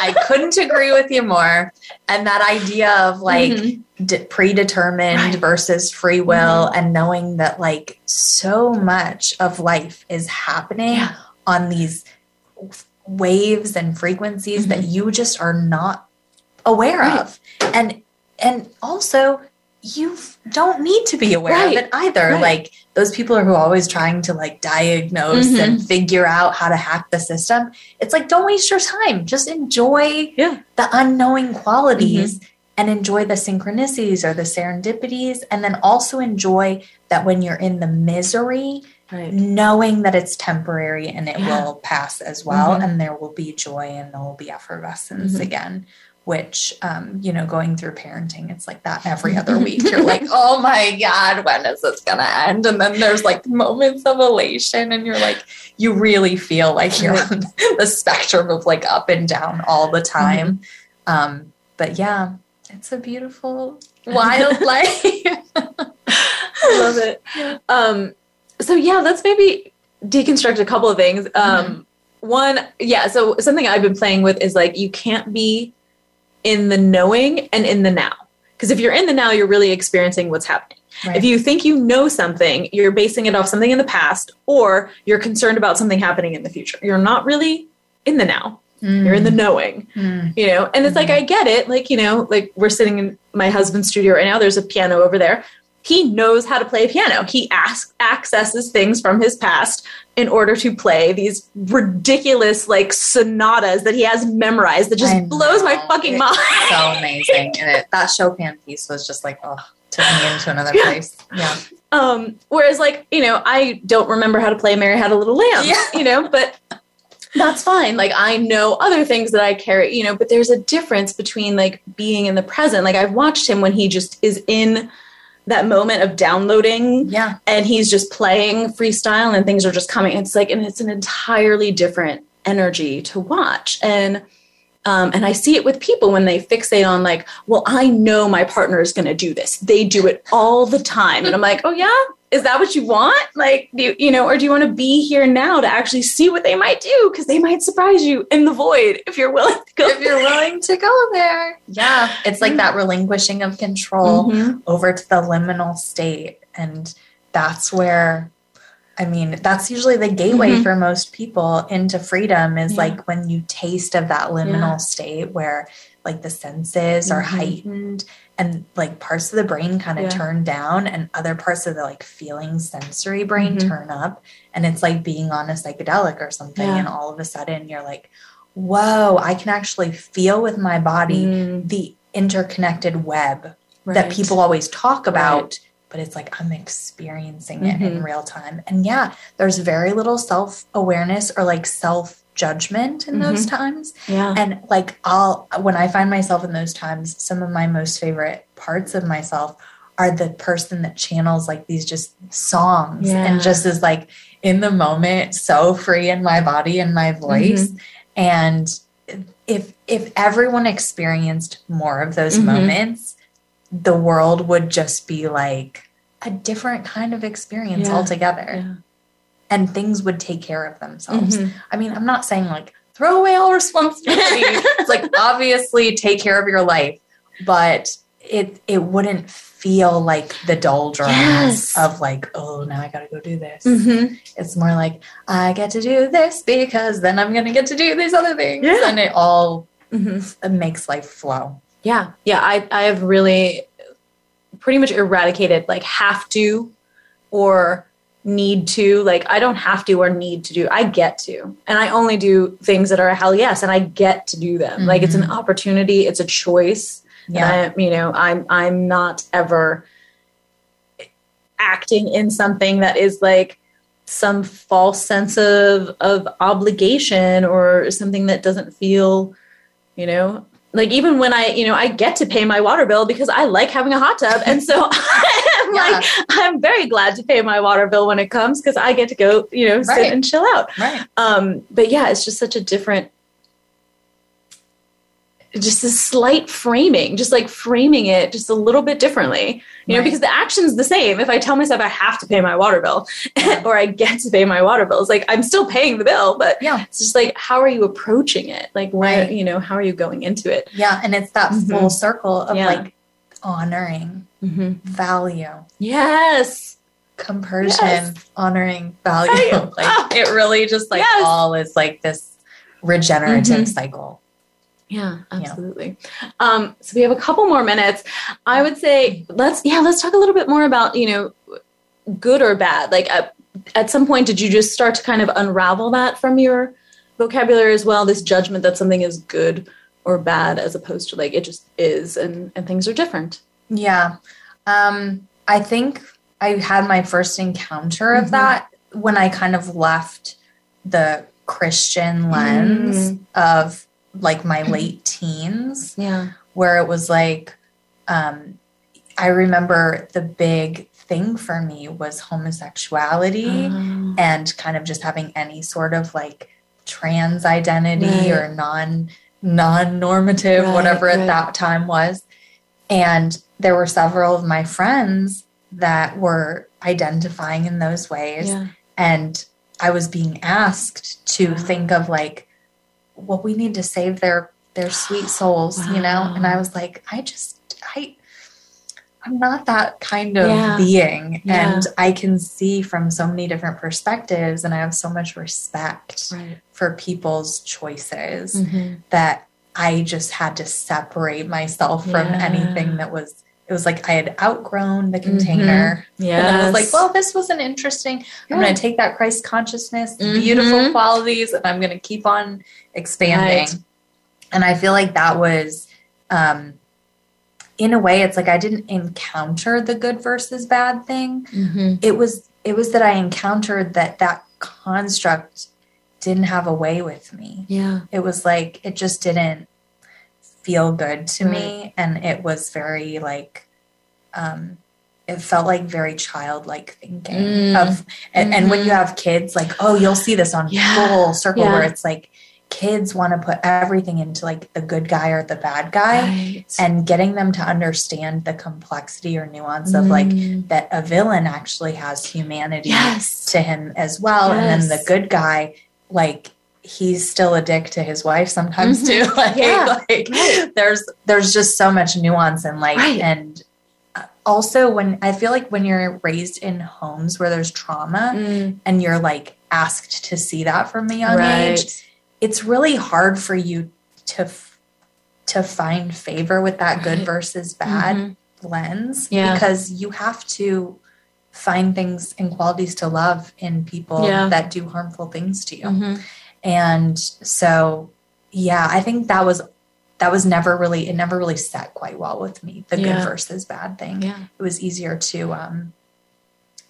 I couldn't agree with you more. And that idea of like mm-hmm. de- predetermined right. versus free will mm-hmm. and knowing that like so much of life is happening yeah. on these waves and frequencies mm-hmm. that you just are not aware right. of. And and also you don't need to be aware of it either. Like those people who are always trying to like diagnose Mhm. and figure out how to hack the system. It's like, don't waste your time. Just enjoy Yeah. the unknowing qualities and enjoy the synchronicities or the serendipities. And then also enjoy that when you're in the misery, Right. knowing that it's temporary and it Yeah. will pass as well Mhm. and there will be joy and there will be effervescence Mhm. again which um, you know going through parenting it's like that every other week you're like oh my god when is this gonna end and then there's like moments of elation and you're like you really feel like you're on the spectrum of like up and down all the time um, but yeah it's a beautiful wild life I love it. Um, so yeah, let's maybe deconstruct a couple of things. Um, One, yeah. So something I've been playing with is like you can't be in the knowing and in the now. Because if you're in the now, you're really experiencing what's happening. Right. If you think you know something, you're basing it off something in the past, or you're concerned about something happening in the future. You're not really in the now. You're in the knowing Mm. you know and it's like i get it like you know like we're sitting in my husband's studio right now there's a piano over there he knows how to play piano he asks, accesses things from his past in order to play these ridiculous like sonatas that he has memorized that just blows my fucking It's mind so amazing. And it, that Chopin piece was just like, oh, took me into another place. Yeah. Um, whereas like, you know, I don't remember how to play Mary Had a Little Lamb, Yeah. you know, but that's fine. Like I know other things that I carry, you know, but there's a difference between like being in the present. Like I've watched him when he just is in that moment of downloading Yeah. and he's just playing freestyle and things are just coming. It's like, and it's an entirely different energy to watch. And um, and I see it with people when they fixate on like, well, I know my partner is going to do this. They do it all the time, and I'm like, oh yeah, is that what you want? Like, do you, you know, or do you want to be here now to actually see what they might do because they might surprise you in the void if you're willing to go. If you're willing to go there. Yeah. It's like that relinquishing of control Mhm. over to the liminal state. And that's where, I mean, that's usually the gateway Mhm. for most people into freedom is Yeah. like when you taste of that liminal Yeah. state where like the senses are Mhm. heightened and like parts of the brain kind of Yeah. turn down and other parts of the like feeling sensory brain Mhm. turn up. And it's like being on a psychedelic or something. Yeah. And all of a sudden you're like, whoa, I can actually feel with my body Mm, the interconnected web that people always talk about, Right. but it's like I'm experiencing it in Mhm. real time. And yeah, there's very little self awareness or like self judgment in those Mm-hmm. times. yeah. And like I'll, when I find myself in those times, some of my most favorite parts of myself are the person that channels like these just songs Yeah. and just is like in the moment, so free in my body and my voice. Mm-hmm. And if if everyone experienced more of those Mhm. moments, the world would just be like a different kind of experience Yeah. altogether. And things would take care of themselves. Mhm. I mean, I'm not saying like throw away all responsibility. it's like obviously take care of your life, but it it wouldn't feel like the doldrums Yes. of like, oh, now I got to go do this. Mhm. It's more like I get to do this because then I'm to get to do these other things, Yeah. and it all Mhm. it makes life flow. Yeah. Yeah. I, I have really pretty much eradicated like have to or need to. Like I don't have to or need to do. I get to. And I only do things that are a hell yes. And I get to do them. Like it's an mm-hmm. opportunity, it's a choice. Yeah. I, you know, I'm I'm not ever acting in something that is like some false sense of of obligation or something that doesn't feel, you know, like even when I, you know, I get to pay my water bill because I like having a hot tub, and so I'm Yeah. like, I'm very glad to pay my water bill when it comes because I get to go, you know, sit Right. and chill out. Right. Um, but yeah, it's just such a different, just a slight framing, just like framing it just a little bit differently, you know, because the action's the same. If I tell myself I have to pay my water bill or I get to pay my water bill, it's like I'm still paying the bill, but Yeah. it's just like, how are you approaching it? Like, where, Right. you know, how are you going into it? Yeah. And it's that Mhm. full circle of Yeah. like honoring, value, Yes. compersion, Yes. honoring, value. Value. like Ah. it really just like Yes. all is like this regenerative Mhm. cycle. Yeah, absolutely. Um, so we have a couple more minutes. I would say let's yeah, let's talk a little bit more about you know good or bad. Like at some point, did you just start to kind of unravel that from your vocabulary as well? This judgment that something is good or bad, as opposed to like it just is, and and things are different. Yeah, um, I think I had my first encounter of Mhm. that when I kind of left the Christian lens Mm. of like my late teens, Yeah. where it was like, um, I remember the big thing for me was homosexuality Um, and kind of just having any sort of like trans identity Right. or non non normative Right, whatever right. at that time was and there were several of my friends that were identifying in those ways yeah. and i was being asked to Wow. think of like well we need to save their their sweet souls you know and i was like i just i i'm not that kind of Yeah. being Yeah. and i can see from so many different perspectives and i have so much respect Right. For people's choices Mhm. that i just had to separate myself from Yeah. anything that was it was like i had outgrown the container Yeah. and I was like, well, this was an interesting. I'm going to take that Christ consciousness, Mhm. beautiful qualities, and I'm going to keep on expanding. Right. And I feel like that was, um, in a way, it's like I didn't encounter the good versus bad thing. Mhm. It was, it was that I encountered that that construct didn't have a way with me. Yeah. It was like it just didn't feel good to me, and it was very like, um, it felt like very childlike thinking Mm. of and, and when you have kids like oh you'll see this on Yeah. full circle Yeah. where it's like kids want to put everything into like the good guy or the bad guy Right. and getting them to understand the complexity or nuance of like Mm. that a villain actually has humanity Yes. to him as well and then the good guy like he's still a dick to his wife sometimes Mhm. too like, Yeah. like Right. there's there's just so much nuance and like Right. and uh, also when i feel like when you're raised in homes where there's trauma Mm. and you're like asked to see that from a young Right. age it's really hard for you to to find favor with that good versus bad Mhm. lens Yeah. because you have to find things and qualities to love in people Yeah. that do harmful things to you Mhm. and so yeah i think that was that was never really it never really set quite well with me the Yeah. good versus bad thing Yeah. it was easier to um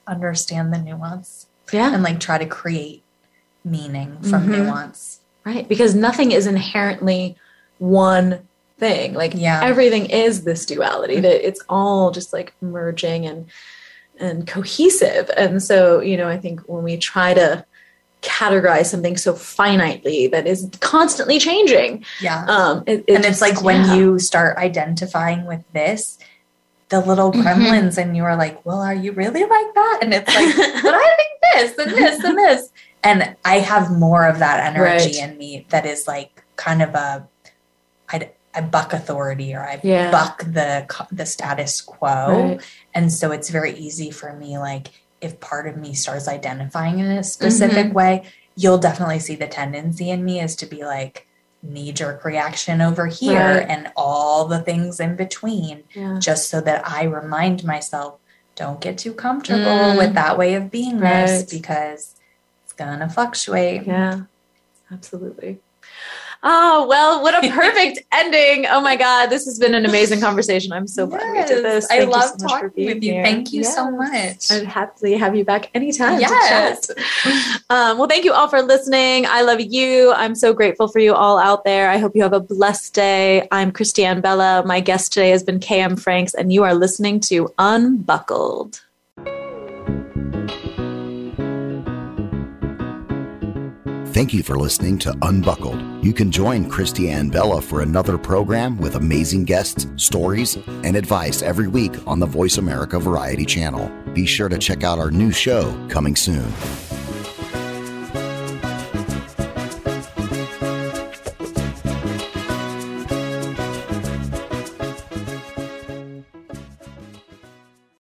understand the nuance Yeah. and like try to create meaning from Mhm. nuance Right. Because nothing is inherently one thing. Like Yeah. everything is this duality that it's all just like merging and and cohesive. And so, you know, I think when we try to categorize something so finitely that is constantly changing, yeah um, it, it and it's just- like when yeah. you start identifying with this the little Mhm. and you are like well are you really like that and it's like but i think this and this and this and i have more of that energy Right. in me that is like kind of a i I buck authority or I Yeah. buck the the status quo Right. and so it's very easy for me like if part of me starts identifying in a specific Mm-hmm. way you'll definitely see the tendency in me is to be like knee jerk reaction over here Right. and all the things in between Yeah. just so that I remind myself don't get too comfortable Mm. with that way of being Right. this because it's gonna fluctuate. Yeah, absolutely. Oh, well, what a perfect ending. Oh my God, this has been an amazing conversation. I'm so glad we did this. Yes, I love so talking with you. here. Thank you so much. I'd happily have you back anytime. Yes. To chat. Um, well, thank you all for listening. I love you. I'm so grateful for you all out there. I hope you have a blessed day. I'm Christiane Bella. My guest today has been KM Franks, and you are listening to Unbuckled. Thank you for listening to Unbuckled. You can join Christiane Bella for another program with amazing guests, stories, and advice every week on the Voice America Variety channel. Be sure to check out our new show coming soon.